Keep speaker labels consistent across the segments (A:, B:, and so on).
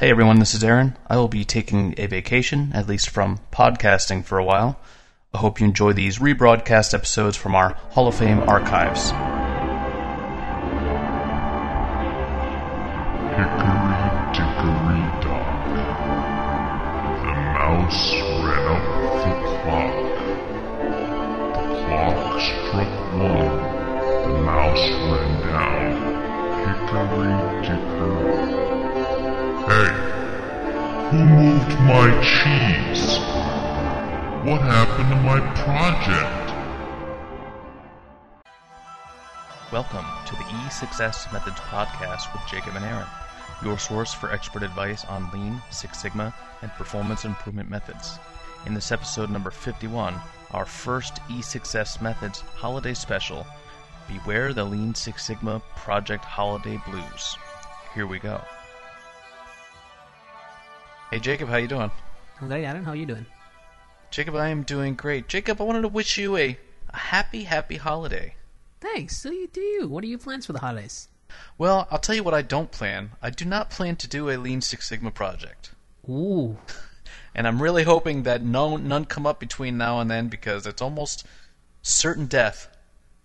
A: Hey everyone, this is Aaron. I will be taking a vacation, at least from podcasting for a while. I hope you enjoy these rebroadcast episodes from our Hall of Fame archives. E6S Methods podcast with Jacob and Aaron, your source for expert advice on Lean, Six Sigma, and performance improvement methods. In this episode number 51, our first E6S Methods holiday special, Beware the Lean Six Sigma Project Holiday Blues. Here we go. Hey Jacob, how you doing?
B: I'm Aaron. How are you doing?
A: Jacob, I am doing great. Jacob, I wanted to wish you a, a happy, happy holiday.
B: Thanks. So you do you. What are your plans for the holidays?
A: Well, I'll tell you what I don't plan. I do not plan to do a Lean Six Sigma project.
B: Ooh.
A: And I'm really hoping that no, none come up between now and then because it's almost certain death.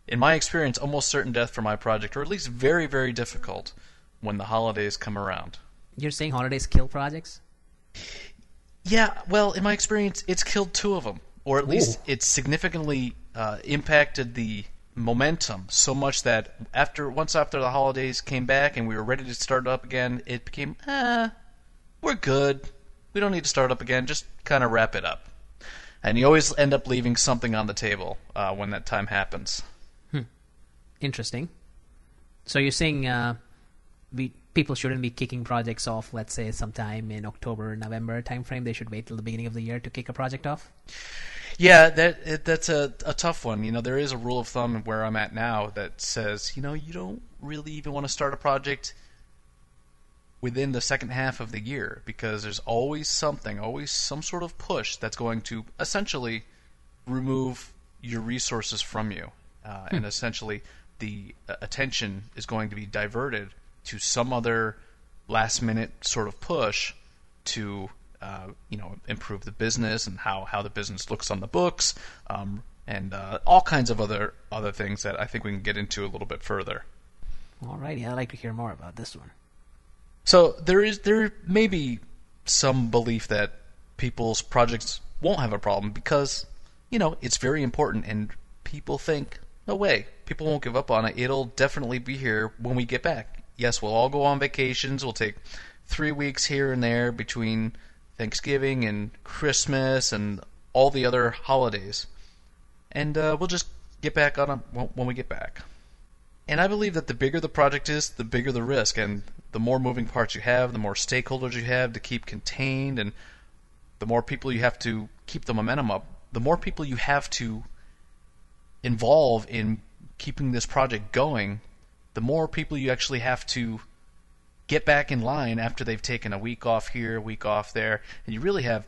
A: In my experience, almost certain death for my project, or at least very, very difficult when the holidays come around.
B: You're saying holidays kill projects?
A: Yeah, well, in my experience, it's killed two of them, or at least it's significantly uh, impacted the momentum so much that after once after the holidays came back and we were ready to start up again, it became, ah, we're good. We don't need to start up again. Just kind of wrap it up. And you always end up leaving something on the table uh, when that time happens.
B: Interesting. So you're saying uh, we people shouldn't be kicking projects off, let's say sometime in October, November timeframe. They should wait till the beginning of the year to kick a project off.
A: Yeah, that it, that's a, a tough one. You know, there is a rule of thumb where I'm at now that says, you know, you don't really even want to start a project within the second half of the year because there's always something, always some sort of push that's going to essentially remove your resources from you, uh, and essentially the uh, attention is going to be diverted to some other last minute sort of push to uh, you know improve the business and how, how the business looks on the books um, and uh, all kinds of other other things that I think we can get into a little bit further.
B: All righty, I'd like to hear more about this one.
A: So there is there may be some belief that people's projects won't have a problem because you know it's very important and people think no way. People won't give up on it. It'll definitely be here when we get back. Yes we'll all go on vacations. We'll take three weeks here and there between thanksgiving and christmas and all the other holidays. And uh, we'll just get back on it when when we get back. And I believe that the bigger the project is, the bigger the risk, and the more moving parts you have, the more stakeholders you have to keep contained, and the more people you have to keep the momentum up, the more people you have to involve in keeping this project going, the more people you actually have to get back in line after they've taken a week off here, a week off there, and you really have.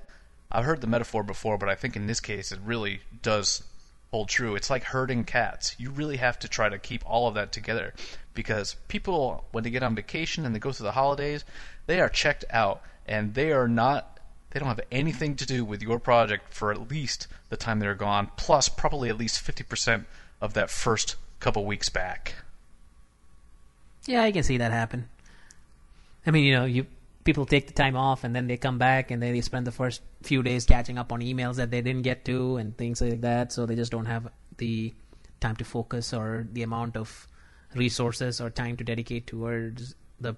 A: I've heard the metaphor before, but I think in this case it really does hold true. It's like herding cats. You really have to try to keep all of that together because people, when they get on vacation and they go through the holidays, they are checked out and they are not. They don't have anything to do with your project for at least the time they're gone, plus probably at least 50% of that first couple weeks back.
B: Yeah, I can see that happen. I mean, you know, you people take the time off and then they come back and then they spend the first few days catching up on emails that they didn't get to and things like that. So they just don't have the time to focus or the amount of resources or time to dedicate towards the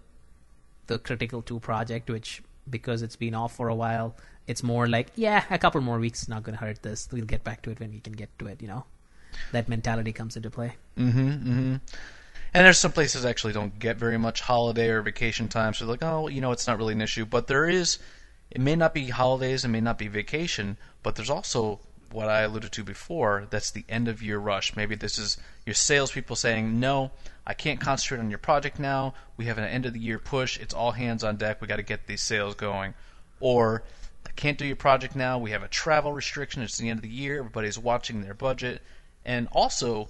B: the critical two project, which because it's been off for a while, it's more like yeah, a couple more weeks not going to hurt this. We'll get back to it when we can get to it. You know, that mentality comes into play.
A: Mm-hmm. Mm-hmm. And there's some places actually don't get very much holiday or vacation time, so they're like, oh, you know, it's not really an issue. But there is, it may not be holidays, it may not be vacation, but there's also what I alluded to before. That's the end of year rush. Maybe this is your salespeople saying, no, I can't concentrate on your project now. We have an end of the year push. It's all hands on deck. We got to get these sales going. Or I can't do your project now. We have a travel restriction. It's the end of the year. Everybody's watching their budget. And also,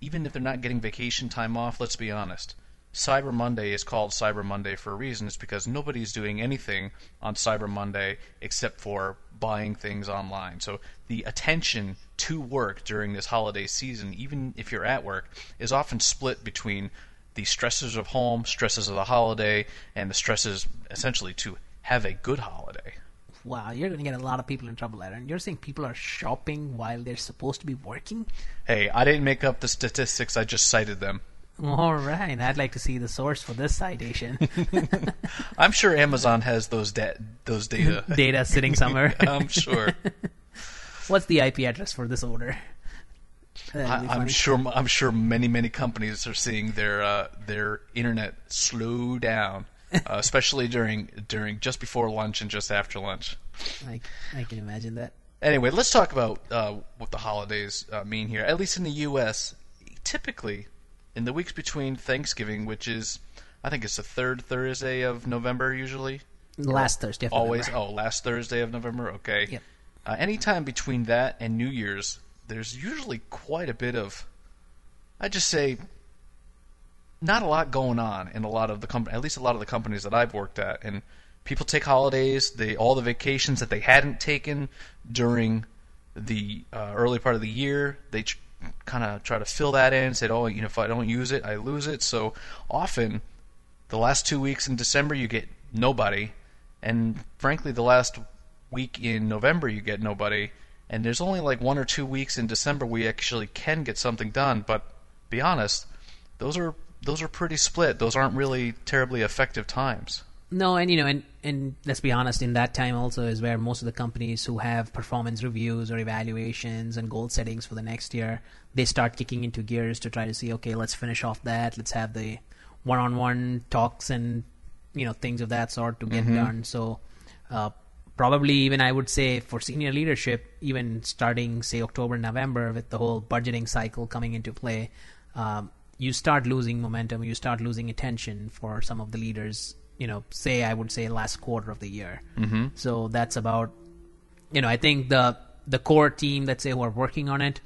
A: even if they're not getting vacation time off, let's be honest. Cyber Monday is called Cyber Monday for a reason. It's because nobody's doing anything on Cyber Monday except for buying things online. So the attention to work during this holiday season, even if you're at work, is often split between the stresses of home, stresses of the holiday, and the stresses essentially to have a good holiday.
B: Wow, you're going to get a lot of people in trouble, Aaron. You're saying people are shopping while they're supposed to be working?
A: Hey, I didn't make up the statistics, I just cited them.
B: All right, I'd like to see the source for this citation.
A: I'm sure Amazon has those da- those data.
B: Data sitting somewhere.
A: I'm sure.
B: What's the IP address for this order?
A: I, I'm sure. I'm sure many many companies are seeing their uh, their internet slow down, uh, especially during during just before lunch and just after lunch.
B: I, I can imagine that.
A: Anyway, let's talk about uh, what the holidays uh, mean here. At least in the U.S., typically in the weeks between Thanksgiving, which is I think it's the third Thursday of November usually.
B: Last Thursday. of
A: Always.
B: November.
A: Oh, last Thursday of November. Okay.
B: Yep.
A: Uh, anytime between that and New Year's, there's usually quite a bit of, I just say, not a lot going on in a lot of the company. At least a lot of the companies that I've worked at, and people take holidays. They all the vacations that they hadn't taken during the uh, early part of the year. They ch- kind of try to fill that in. Said, oh, you know, if I don't use it, I lose it. So often, the last two weeks in December, you get nobody, and frankly, the last week in November, you get nobody. And there's only like one or two weeks in December we actually can get something done. But be honest, those are those are pretty split. Those aren't really terribly effective times.
B: No, and you know, and and let's be honest, in that time also is where most of the companies who have performance reviews or evaluations and goal settings for the next year, they start kicking into gears to try to see, okay, let's finish off that. Let's have the one-on-one talks and you know things of that sort to get done. So, uh, probably even I would say for senior leadership, even starting say October, November, with the whole budgeting cycle coming into play. Um, you start losing momentum, you start losing attention for some of the leaders. You know, say I would say last quarter of the year. Mm-hmm. So that's about. You know, I think the the core team that say who are working on it,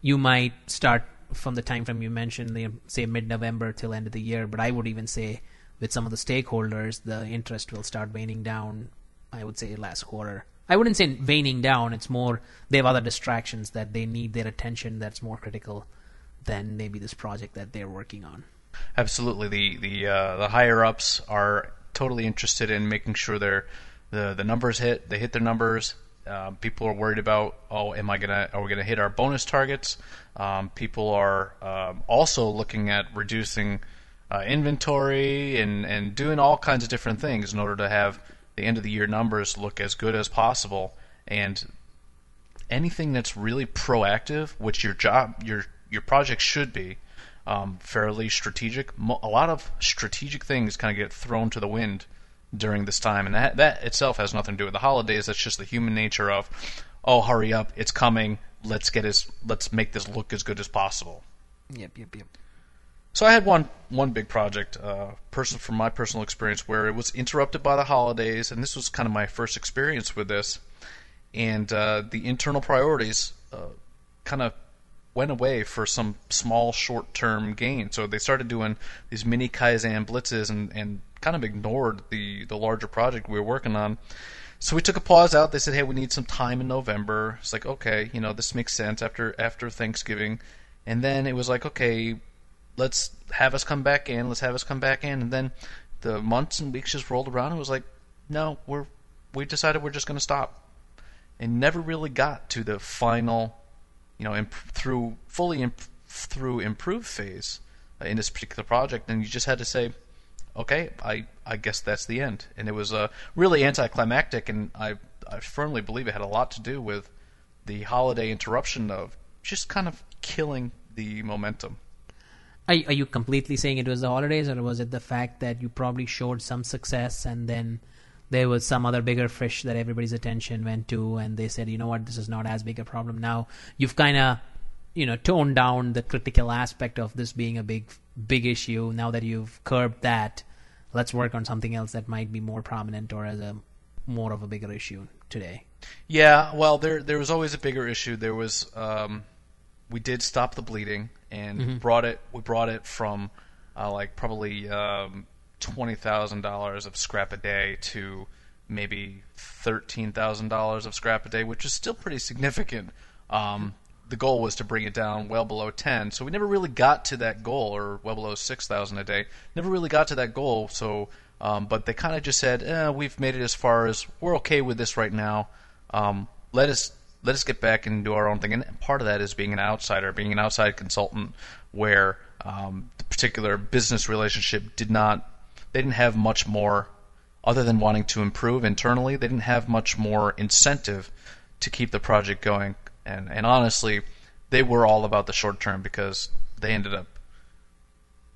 B: you might start from the time frame you mentioned, the, say mid November till end of the year. But I would even say with some of the stakeholders, the interest will start waning down. I would say last quarter. I wouldn't say waning down. It's more they have other distractions that they need their attention. That's more critical than maybe this project that they're working on.
A: Absolutely, the the uh, the higher ups are totally interested in making sure their the the numbers hit. They hit their numbers. Um, people are worried about oh, am I gonna are we gonna hit our bonus targets? Um, people are um, also looking at reducing uh, inventory and and doing all kinds of different things in order to have the end of the year numbers look as good as possible. And anything that's really proactive, which your job, your your project should be, um, fairly strategic. A lot of strategic things kind of get thrown to the wind during this time, and that that itself has nothing to do with the holidays. That's just the human nature of, oh, hurry up, it's coming. Let's get as let's make this look as good as possible.
B: Yep, yep, yep.
A: So I had one one big project, uh, person from my personal experience, where it was interrupted by the holidays, and this was kind of my first experience with this. And uh, the internal priorities uh, kind of went away for some small short term gain. So they started doing these mini kaizen blitzes and, and kind of ignored the the larger project we were working on. So we took a pause out. They said, "Hey, we need some time in November." It's like, okay, you know, this makes sense after after Thanksgiving. And then it was like, okay, let's have us come back in. Let's have us come back in. And then the months and weeks just rolled around. It was like, no, we're we decided we're just going to stop, and never really got to the final, you know, imp- through fully imp- through improved phase uh, in this particular project. And you just had to say, okay, I I guess that's the end. And it was uh, really anticlimactic, and I I firmly believe it had a lot to do with the holiday interruption of just kind of killing the momentum.
B: Are, are you completely saying it was the holidays, or was it the fact that you probably showed some success and then there was some other bigger fish that everybody's attention went to, and they said, you know what, this is not as big a problem now. You've kind of, you know, toned down the critical aspect of this being a big, big issue. Now that you've curbed that, let's work on something else that might be more prominent or as a more of a bigger issue today.
A: Yeah, well, there there was always a bigger issue. There was um, we did stop the bleeding and brought it we brought it from uh, like probably um, twenty thousand dollars of scrap a day to maybe thirteen thousand dollars of scrap a day, which is still pretty significant. Um, the goal was to bring it down well below ten, so we never really got to that goal, or well below six thousand a day. Never really got to that goal. So, um, but they kind of just said, eh, "We've made it as far as we're okay with this right now. Um, let us let us get back and do our own thing." And part of that is being an outsider, being an outside consultant, where um, the particular business relationship did not they didn't have much more other than wanting to improve internally they didn't have much more incentive to keep the project going. And and honestly they were all about the short term because they ended up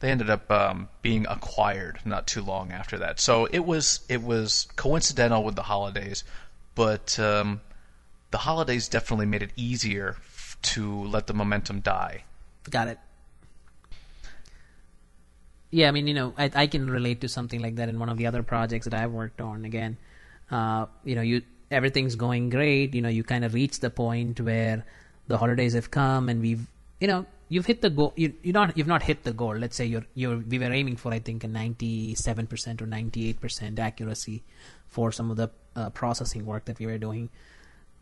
A: they ended up um, being acquired not too long after that. So it was it was coincidental with the holidays but um, the holidays definitely made it easier to let the momentum die.
B: Got it. Yeah, I mean, you know, I, I can relate to something like that in one of the other projects that I've worked on. Again, uh, you know, you everything's going great. You know, you kind of reach the point where the holidays have come, and we've, you know, you've hit the goal. You you not you've not hit the goal. Let's say you're you're we were aiming for I think a ninety seven percent or ninety eight percent accuracy for some of the uh, processing work that we were doing.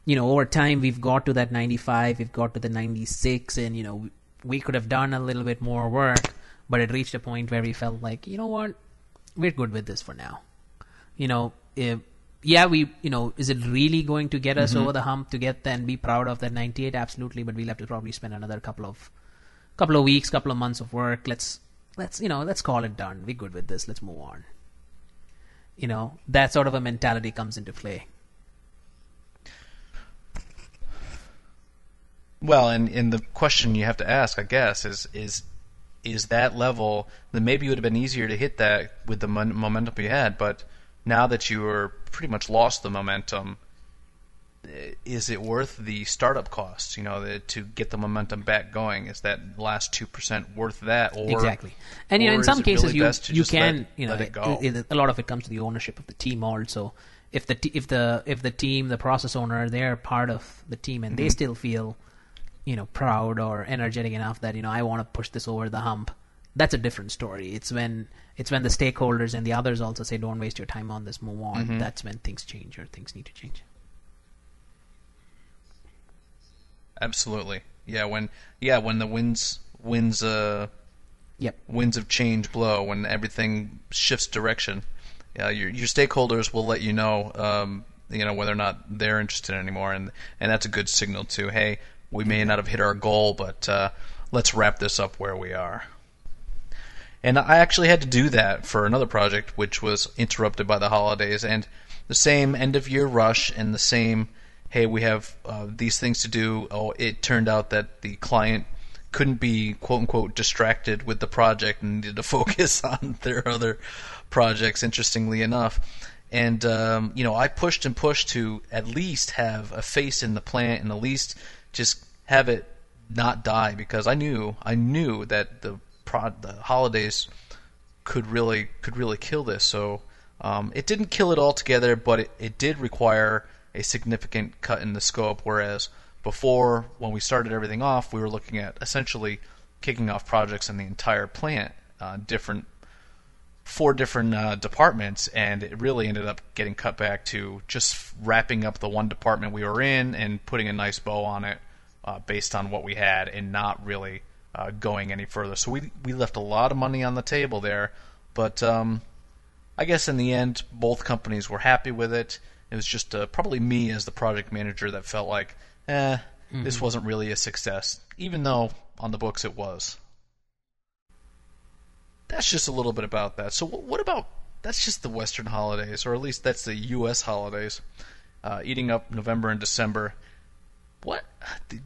B: You know, over time we've got to that ninety five, we've got to the ninety six, and you know we could have done a little bit more work, but it reached a point where we felt like, you know what, we're good with this for now. You know, if, yeah, we, you know, is it really going to get us mm-hmm. over the hump to get and be proud of that 98? Absolutely, but we'll have to probably spend another couple of, couple of weeks, couple of months of work. Let's, let's, you know, let's call it done. We're good with this. Let's move on. You know, that sort of a mentality comes into play.
A: Well, and, and the question you have to ask, I guess, is is is that level? Then maybe it would have been easier to hit that with the mon- momentum you had, but now that you are pretty much lost the momentum, is it worth the startup costs? You know, the, to get the momentum back going, is that last two percent worth that? Or
B: exactly. And you know, in some cases,
A: really
B: you you can
A: let-
B: you know
A: let it go?
B: it- it- a lot of it comes to the ownership of the team also. If the t- if the if the team, the process owner, they're part of the team and
A: Mm-hmm.
B: they still feel you know proud or energetic enough that you know I want to push this over the hump. That's a different story. It's when it's when the stakeholders and the others also say, "Don't waste your time on this. Move on."
A: Mm-hmm.
B: That's when things change or things need to change.
A: Absolutely, yeah. When yeah, when the winds winds uh
B: Yep.
A: winds of change blow, when everything shifts direction, yeah, your your stakeholders will let you know, um, you know, whether or not they're interested anymore, and and that's a good signal too. Hey, we may not have hit our goal, but uh, let's wrap this up where we are. And I actually had to do that for another project, which was interrupted by the holidays, and the same end of year rush and the same, hey, we have uh, these things to do. Oh, it turned out that the client couldn't be quote unquote distracted with the project and needed to focus on their other projects. Interestingly enough, and um, you know, I pushed and pushed to at least have a face in the plant and at least just have it not die because I knew I knew that the the holidays could really could really kill this. So um, it didn't kill it altogether, but it, it did require a significant cut in the scope. Whereas before, when we started everything off, we were looking at essentially kicking off projects in the entire plant, uh, different four different uh, departments, and it really ended up getting cut back to just wrapping up the one department we were in and putting a nice bow on it uh, based on what we had, and not really uh, going any further. So we we left a lot of money on the table there, but um, I guess in the end, both companies were happy with it. It was just uh, probably me as the project manager that felt like, eh, this wasn't really a success, even though on the books it was that's just a little bit about that. So, wh- what about that's just the Western holidays, or at least that's the U.S. holidays, uh, eating up November and December. What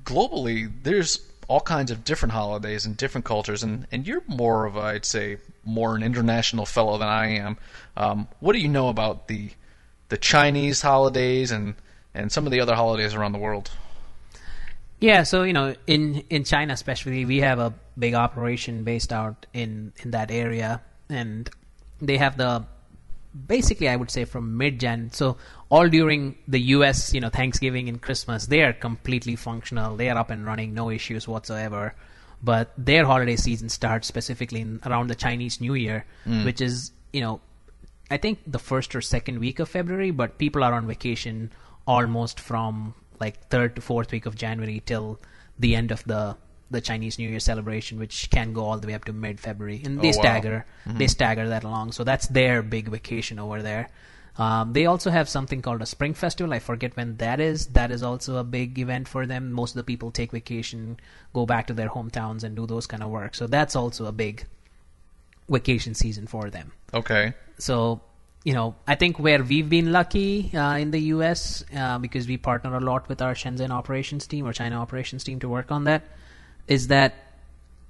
A: globally? There's all kinds of different holidays and different cultures, and and you're more of a, I'd say more an international fellow than I am. Um, what do you know about the the Chinese holidays and and some of the other holidays around the world?
B: Yeah, so you know, in in China especially, we have a big operation based out in in that area, and they have the basically I would say from mid Jan. So all during the U.S. you know Thanksgiving and Christmas, they are completely functional. They are up and running, no issues whatsoever. but their holiday season starts specifically in, around the Chinese New Year, mm. which is you know, I think the first or second week of February, but people are on vacation almost from like third to fourth week of January till the end of the the Chinese New Year celebration, which can go all the way up to mid February, and they
A: Oh, wow.
B: stagger they stagger that along. So that's their big vacation over there. Um, they also have something called a spring festival. I forget when that is. That is also a big event for them. Most of the people take vacation, go back to their hometowns, and do those kind of work. So that's also a big vacation season for them.
A: Okay.
B: So, you know, I think where we've been lucky uh, in the US uh, because we partner a lot with our Shenzhen operations team or China operations team to work on that is that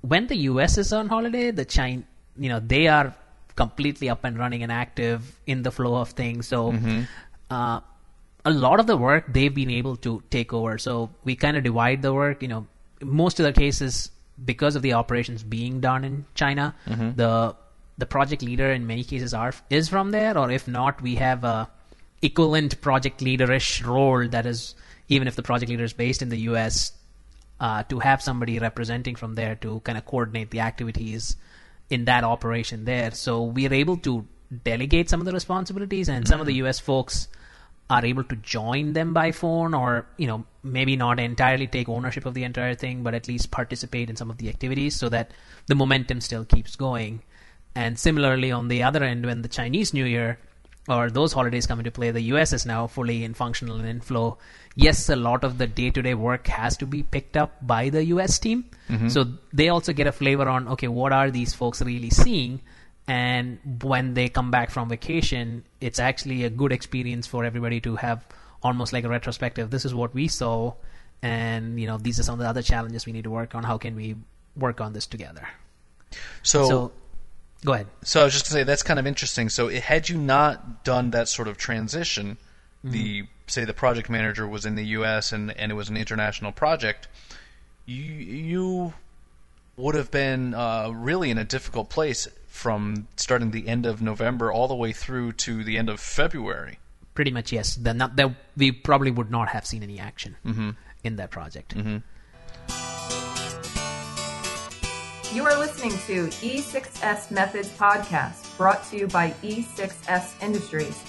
B: when the US is on holiday, the China, you know, they are completely up and running and active in the flow of things. So, uh, a lot of the work they've been able to take over. So we kind of divide the work. You know, most of the cases because of the operations being done in China, the the project leader in many cases are is from there, or if not, we have a equivalent project leaderish role that is even if the project leader is based in the U.S. Uh, to have somebody representing from there to kind of coordinate the activities in that operation there. So we are able to delegate some of the responsibilities, and some of the U.S. folks are able to join them by phone or you know maybe not entirely take ownership of the entire thing but at least participate in some of the activities so that the momentum still keeps going and similarly on the other end when the chinese new year or those holidays come into play the us is now fully in functional and in flow. Yes a lot of the day-to-day work has to be picked up by the us team. Mm-hmm. So they also get a flavor on okay what are these folks really seeing? And when they come back from vacation it's actually a good experience for everybody to have almost like a retrospective. This is what we saw and you know these are some of the other challenges we need to work on. How can we work on this together?
A: So
B: so, go ahead So
A: I was just gonna say that's kind of interesting. So, it, had you not done that sort of transition, mm-hmm. the say the project manager was in the U.S. and and it was an international project, you you would have been uh, really in a difficult place from starting the end of November all the way through to the end of February.
B: pretty much yes the not that we probably would not have seen any action mm-hmm. in that project mm-hmm.
C: You are listening to E6S Methods Podcast, brought to you by E6S Industries.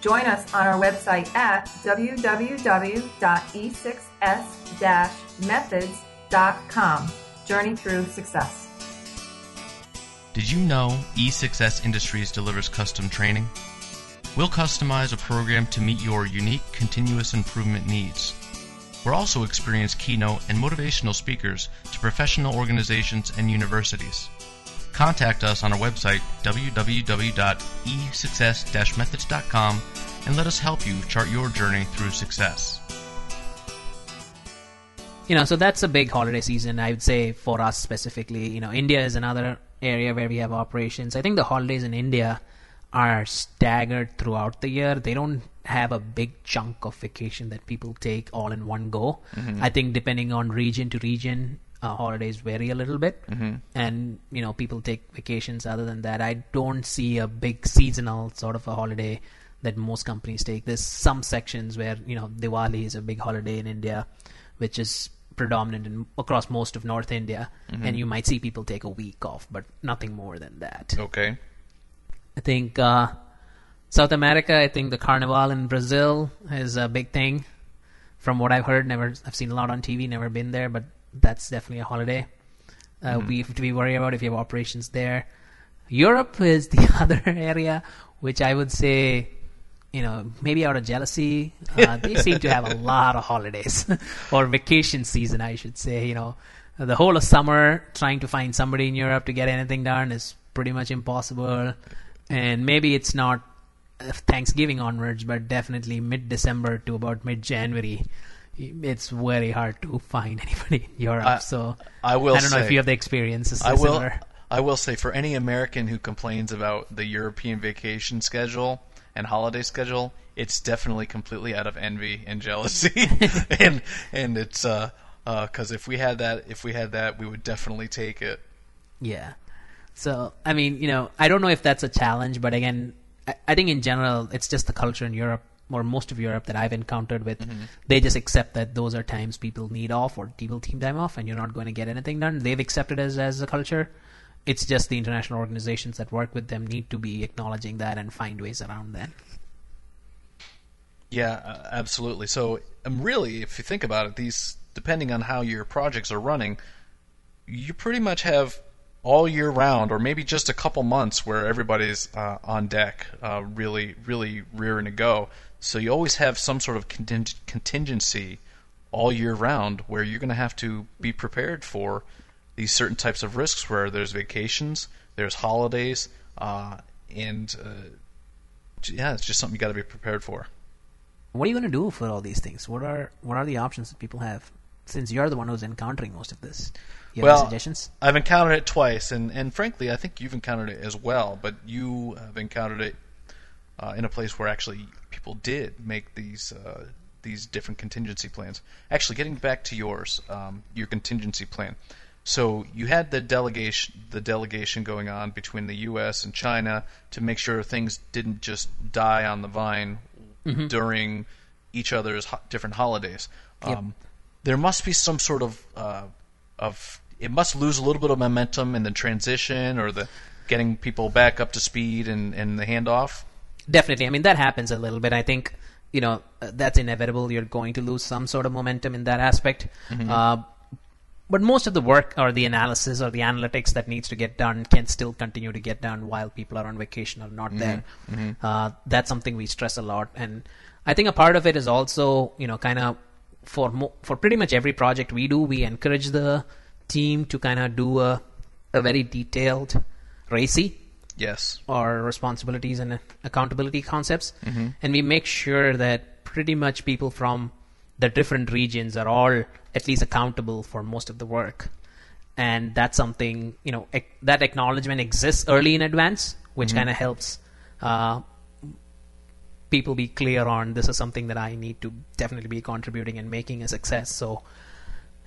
C: Join us on our website at E www.e6s-methods.com. Journey through success.
D: Did you know E6S Industries delivers custom training? We'll customize a program to meet your unique continuous improvement needs. We're also experienced keynote and motivational speakers to professional organizations and universities. Contact us on our website www.e6s-methods.com and let us help you chart your journey through success.
B: you know so that's a big holiday season i would say for us specifically you know india is another area where we have operations i think the holidays in india are staggered throughout the year. They don't have a big chunk of vacation that people take all in one go. Mm-hmm. I think depending on region to region uh, holidays vary a little bit. Mm-hmm. And you know people take vacations other than that. I don't see a big seasonal sort of a holiday that most companies take. There's some sections where you know diwali is a big holiday in india which is predominant in, across most of North India, mm-hmm. and you might see people take a week off, but nothing more than that.
A: Okay.
B: I think uh, South America. I think the Carnival in Brazil is a big thing. From what I've heard, never I've seen a lot on TV. Never been there, but that's definitely a holiday. Uh, We have to be worried about if you have operations there. Europe is the other area, which I would say, you know, maybe out of jealousy, uh, they seem to have a lot of holidays or vacation season, I should say. You know, the whole of summer trying to find somebody in Europe to get anything done is pretty much impossible. And maybe it's not uh, Thanksgiving onwards, but definitely mid December to about mid January. It's very hard to find anybody in Europe.
A: I-
B: so
A: I will
B: I don't know if you have the experiences.
A: I will.
B: similar.
A: I will say for any American who complains about the European vacation schedule and holiday schedule, it's definitely completely out of envy and jealousy, and and it's uh because if we had that, if we had that, we would definitely take it.
B: Yeah. So, I mean, you know, I don't know if that's a challenge, but again, I, I think in general, it's just the culture in Europe or most of Europe that I've encountered with, they just accept that those are times people need off or people team time off, and you're not going to get anything done. They've accepted as as a culture. It's just the international organizations that work with them need to be acknowledging that and find ways around that.
A: Yeah, uh, absolutely. So, um, really, if you think about it, these depending on how your projects are running, you pretty much have all year round, or maybe just a couple months where everybody's uh, on deck, uh, really, really rearing to go. So you always have some sort of conting- contingency all year round where you're going to have to be prepared for these certain types of risks, where there's vacations, there's holidays, uh, and uh, yeah, it's just something you got to be prepared for.
B: What are you going to do for all these things? What are what are the options that people have? Since you're the one who's encountering most of this, you
A: Well,
B: suggestions?
A: I've encountered it twice, and, and frankly, I think you've encountered it as well. But you have encountered it uh, in a place where actually people did make these uh, these different contingency plans. Actually, getting back to yours, um, your contingency plan. So you had the delegation the delegation going on between the U.S. and China to make sure things didn't just die on the vine during each other's ho- different holidays.
B: Yep.
A: Um, there must be some sort of uh, of it must lose a little bit of momentum in the transition or the getting people back up to speed and, and the handoff.
B: Definitely. I mean, that happens a little bit. I think, you know, uh, that's inevitable. You're going to lose some sort of momentum in that aspect. Uh, but most of the work or the analysis or the analytics that needs to get done can still continue to get done while people are on vacation or not there. Uh, that's something we stress a lot. And I think a part of it is also, you know, kind of for mo- for pretty much every project we do, we encourage the team to kind of do a, a very detailed RACI
A: Yes.
B: our responsibilities and accountability concepts, and we make sure that pretty much people from the different regions are all at least accountable for most of the work. And that's something you know ec- that acknowledgement exists early in advance, which kind of helps uh, people be clear on this is something that I need to definitely be contributing and making a success. So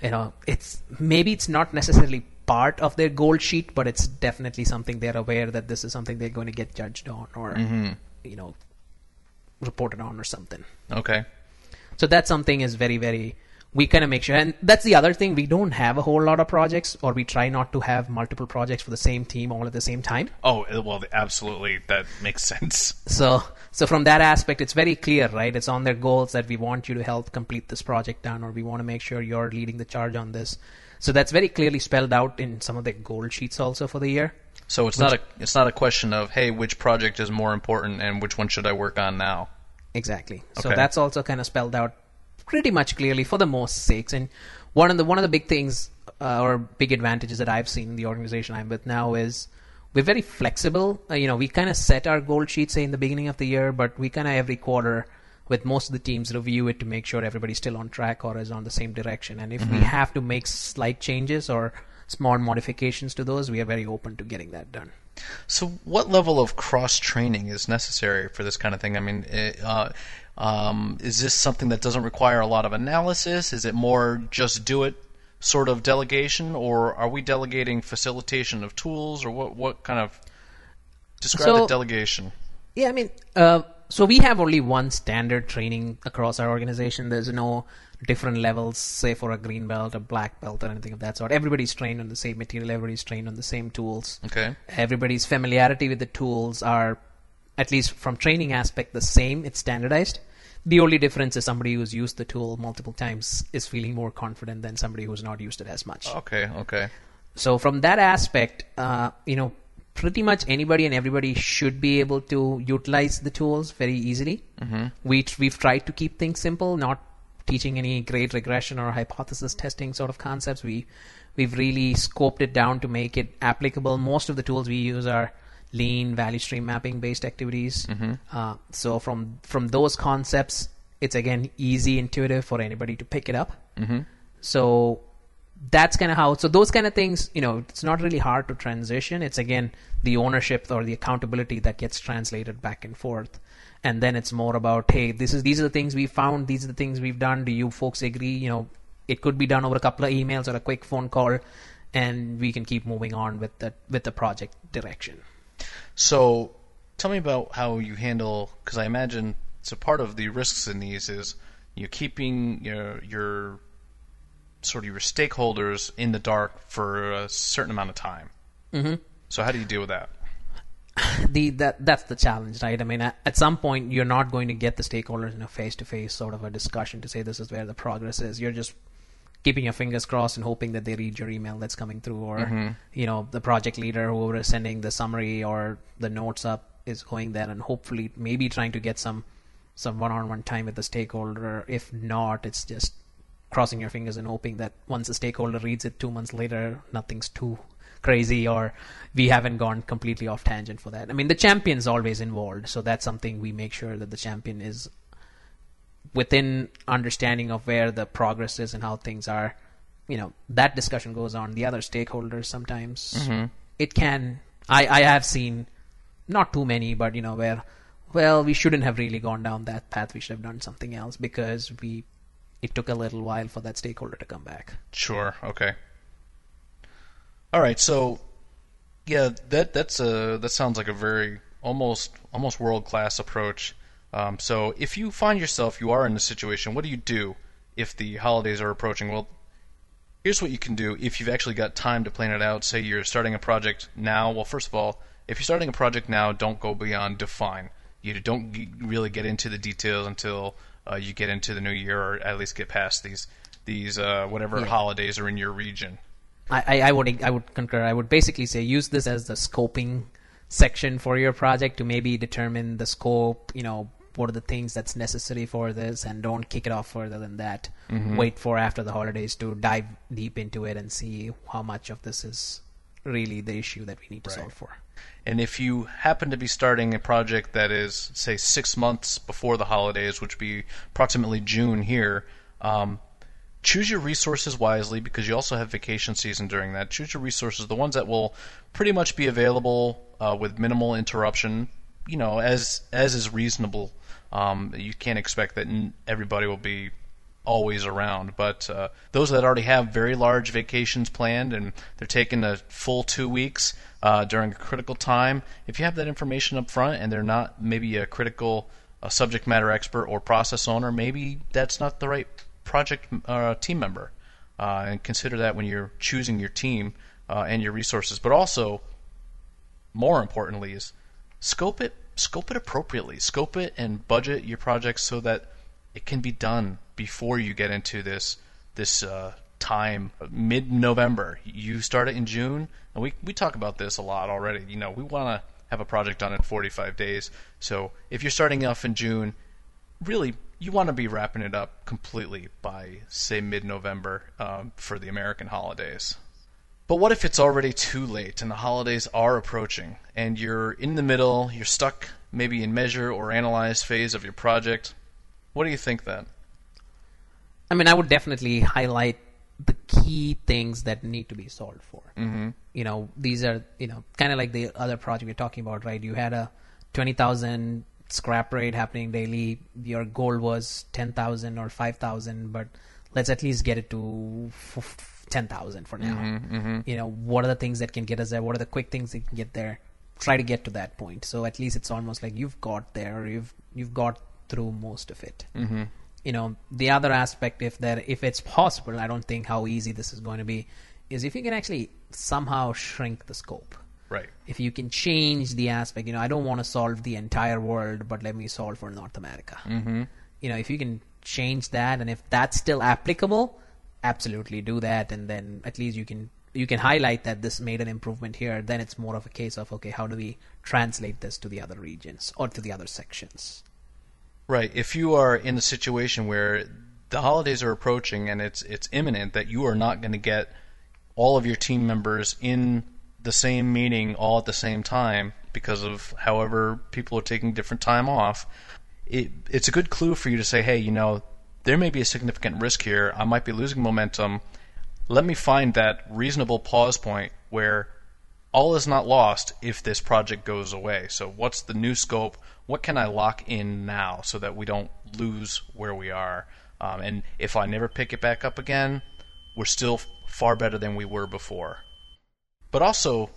B: you know it's maybe it's not necessarily part of their goal sheet but it's definitely something they're aware that this is something they're going to get judged on or mm-hmm. you know reported on or something
A: Okay.
B: so that's something is very very we kind of make sure and that's the other thing we don't have a whole lot of projects or we try not to have multiple projects for the same team all at the same time
A: Oh well, absolutely. That makes sense.
B: so so from that aspect it's very clear right it's on their goals that we want you to help complete this project done or we want to make sure you're leading the charge on this so that's very clearly spelled out in some of the goal sheets also for the year
A: So it's not a it's not a question of hey, which project is more important and which one should I work on now.
B: Exactly.
A: Okay.
B: So that's also kind of spelled out pretty much clearly for the most sakes. And one of the one of the big things uh, or big advantages that I've seen in the organization I'm with now is we're very flexible. Uh, you know, we kind of set our goal sheet say in the beginning of the year, but we kind of every quarter with most of the teams review it to make sure everybody's still on track or is on the same direction. And if we have to make slight changes or small modifications to those, we are very open to getting that done.
A: So, what level of cross training is necessary for this kind of thing? I mean, it, uh, um, is this something that doesn't require a lot of analysis? Is it more just do it sort of delegation, or are we delegating facilitation of tools, or what? What kind of describe
B: So-
A: the delegation?
B: Yeah, I mean, uh, so we have only one standard training across our organization. There's no different levels, say for a green belt, a black belt, or anything of that sort. Everybody's trained on the same material. Everybody's trained on the same tools.
A: Okay.
B: Everybody's familiarity with the tools are, at least from training aspect, the same. It's standardized. The only difference is somebody who's used the tool multiple times is feeling more confident than somebody who's not used it as much.
A: Okay. Okay.
B: So from that aspect, uh, you know, pretty much anybody and everybody should be able to utilize the tools very easily. Mm-hmm. We we've tried to keep things simple, not teaching any great regression or hypothesis testing sort of concepts. We we've really scoped it down to make it applicable. Most of the tools we use are lean value stream mapping based activities. Uh, so from from those concepts, it's again easy, intuitive for anybody to pick it up. So that's kind of how so those kind of things you know it's not really hard to transition. It's again the ownership or the accountability that gets translated back and forth. And then it's more about hey this is these are the things we found these are the things we've done. Do you folks agree? You know it could be done over a couple of emails or a quick phone call and we can keep moving on with the with the project direction
A: So, tell me about how you handle because I imagine so part of the risks in these is you know, keeping your your sort of your stakeholders in the dark for a certain amount of time. Mm-hmm. So how do you deal with that?
B: the that that's the challenge, right? I mean, at, at some point, you're not going to get the stakeholders in a face-to-face sort of a discussion to say this is where the progress is. You're just keeping your fingers crossed and hoping that they read your email that's coming through, or mm-hmm. you know, the project leader, whoever is sending the summary or the notes up, is going there and hopefully maybe trying to get some some one-on-one time with the stakeholder. If not, it's just crossing your fingers and hoping that once the stakeholder reads it two months later, nothing's too crazy or we haven't gone completely off tangent for that. I mean, the champion's always involved, so that's something we make sure that the champion is within understanding of where the progress is and how things are. You know, that discussion goes on. The other stakeholders sometimes mm-hmm. it can. I I have seen not too many, but you know where well we shouldn't have really gone down that path. We should have done something else because we it took a little while for that stakeholder to come back.
A: Sure. Okay. All right. So, yeah, that that's a that sounds like a very almost almost world class approach. Um, so, if you find yourself you are in a situation, what do you do if the holidays are approaching? Well, here's what you can do if you've actually got time to plan it out. Say you're starting a project now. Well, first of all, if you're starting a project now, don't go beyond define. You don't g- really get into the details until uh, you get into the new year, or at least get past these these uh, whatever holidays are in your region.
B: I, I, I would I would concur. I would basically say use this as the scoping section for your project to maybe determine the scope. You know, what are the things that's necessary for this, and don't kick it off further than that. Wait for after the holidays to dive deep into it and see how much of this is really the issue that we need to solve for.
A: And if you happen to be starting a project that is, say, six months before the holidays, which would be approximately June here, um, choose your resources wisely because you also have vacation season during that. Choose your resources, the ones that will pretty much be available uh, with minimal interruption, you know, as as is reasonable. Um, you can't expect that everybody will be always around, but uh, those that already have very large vacations planned and they're taking a full two weeks uh, during a critical time, if you have that information up front and they're not maybe a critical uh, subject matter expert or process owner, maybe that's not the right project uh, team member. Uh, and consider that when you're choosing your team uh, and your resources. But also, more importantly, is scope it scope it appropriately. Scope it and budget your project so that it can be done before you get into this this uh, time mid November. You start it in June, and we we talk about this a lot already. You know, we want to have a project done in 45 days. So if you're starting off in June, really you want to be wrapping it up completely by say mid November um, for the American holidays. But what if it's already too late and the holidays are approaching and you're in the middle, you're stuck maybe in measure or analyze phase of your project? What do you think then?
B: I mean, I would definitely highlight the key things that need to be solved for. Mm-hmm. You know, these are you know kind of like the other project we're talking about, right? You had a twenty thousand scrap rate happening daily. Your goal was ten thousand or five thousand, but let's at least get it to f- ten thousand for now. You know, what are the things that can get us there? What are the quick things that can get there? Try to get to that point. So at least it's almost like you've got there. Or you've you've got through most of it. Mm-hmm. You know, the other aspect, if that if it's possible, I don't think how easy this is going to be, is if you can actually somehow shrink the scope
A: Right.
B: if you can change the aspect, you know, I don't want to solve the entire world, but let me solve for North America. Mm-hmm. You know, if you can change that, and if that's still applicable, absolutely do that, and then at least you can you can highlight that this made an improvement here. Then it's more of a case of okay, how do we translate this to the other regions or to the other sections?
A: Right. If you are in a situation where the holidays are approaching and it's it's imminent that you are not going to get all of your team members in the same meeting all at the same time because of however people are taking different time off, it, it's a good clue for you to say, hey, you know, there may be a significant risk here. I might be losing momentum. Let me find that reasonable pause point where all is not lost if this project goes away. So, what's the new scope? What can I lock in now so that we don't lose where we are? Um, and if I never pick it back up again, we're still far better than we were before. But also,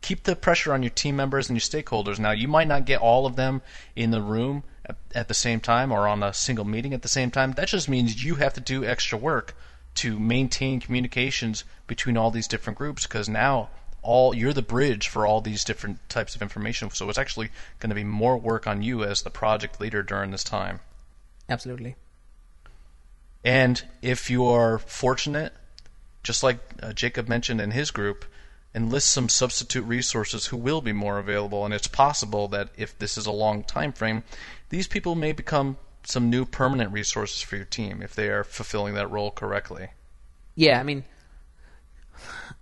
A: keep the pressure on your team members and your stakeholders. Now, you might not get all of them in the room at, at the same time or on a single meeting at the same time. That just means you have to do extra work to maintain communications between all these different groups because now all you're the bridge for all these different types of information. So it's actually going to be more work on you as the project leader during this time.
B: Absolutely.
A: And if you are fortunate, just like uh, Jacob mentioned in his group, enlist some substitute resources who will be more available. And it's possible that if this is a long time frame, these people may become some new permanent resources for your team if they are fulfilling that role correctly.
B: Yeah, I mean,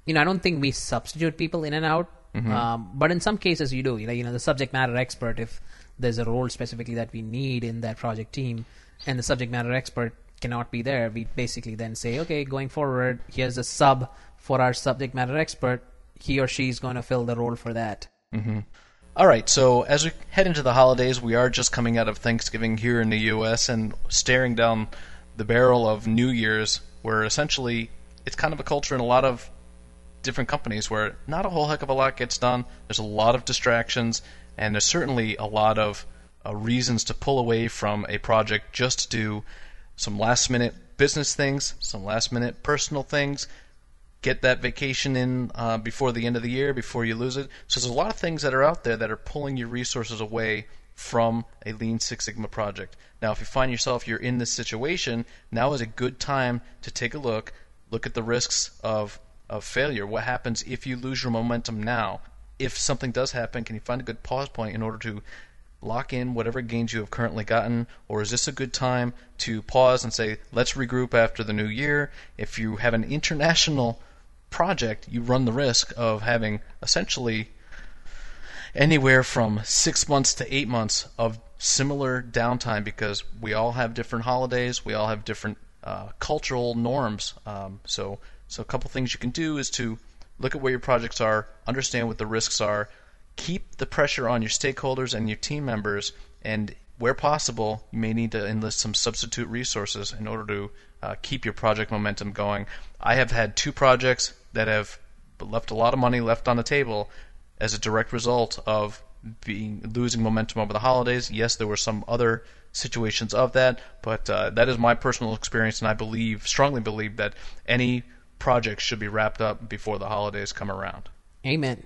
B: you know, I don't think we substitute people in and out, um, but in some cases you do. You know, you know, the subject matter expert, if there's a role specifically that we need in that project team, and the subject matter expert cannot be there, we basically then say, okay, going forward, here's a sub for our subject matter expert. He or she is going to fill the role for that.
A: All right, so as we head into the holidays, we are just coming out of Thanksgiving here in the U.S. and staring down the barrel of New Year's, where essentially it's kind of a culture in a lot of different companies where not a whole heck of a lot gets done. There's a lot of distractions, and there's certainly a lot of uh, reasons to pull away from a project just to do some last minute business things, some last minute personal things, get that vacation in uh, before the end of the year, before you lose it. So there's a lot of things that are out there that are pulling your resources away from a Lean Six Sigma project. Now, if you find yourself you're in this situation, now is a good time to take a look, look at the risks of of failure. What happens if you lose your momentum now? If something does happen, can you find a good pause point in order to lock in whatever gains you have currently gotten, or is this a good time to pause and say, let's regroup after the new year? If you have an international project, you run the risk of having essentially anywhere from six months to eight months of similar downtime because we all have different holidays, we all have different uh, cultural norms. Um, so, so a couple things you can do is to look at where your projects are, understand what the risks are, keep the pressure on your stakeholders and your team members, and where possible, you may need to enlist some substitute resources in order to uh, keep your project momentum going. I have had two projects that have left a lot of money left on the table as a direct result of being losing momentum over the holidays. Yes, there were some other situations of that, but uh, that is my personal experience, and I believe strongly believe that any project should be wrapped up before the holidays come around.
B: Amen.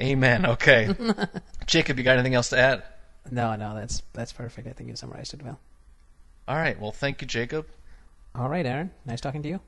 A: Amen. Okay, Jacob, you got anything else to add?
B: No, no, that's that's perfect. I think you summarized it well.
A: All right. Well, thank you, Jacob.
B: All right, Aaron. Nice talking to you.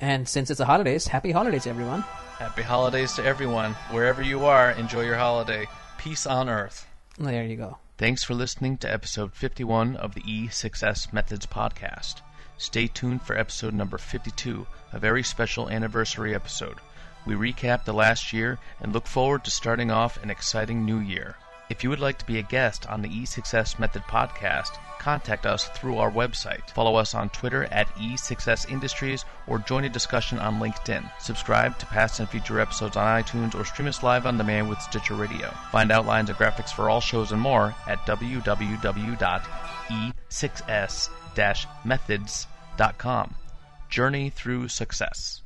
B: And since it's the holidays, happy holidays, everyone.
A: Happy holidays to everyone. Wherever you are, enjoy your holiday. Peace on earth.
B: There you go.
D: Thanks for listening to episode 51 of the E6S Methods podcast. Stay tuned for episode number 52, a very special anniversary episode. We recap the last year and look forward to starting off an exciting new year. If you would like to be a guest on the E6S Method podcast, contact us through our website. Follow us on Twitter at E6S Industries or join a discussion on LinkedIn. Subscribe to past and future episodes on iTunes or stream us live on demand with Stitcher Radio. Find outlines and graphics for all shows and more at www.e6s-methods.com. Journey through success.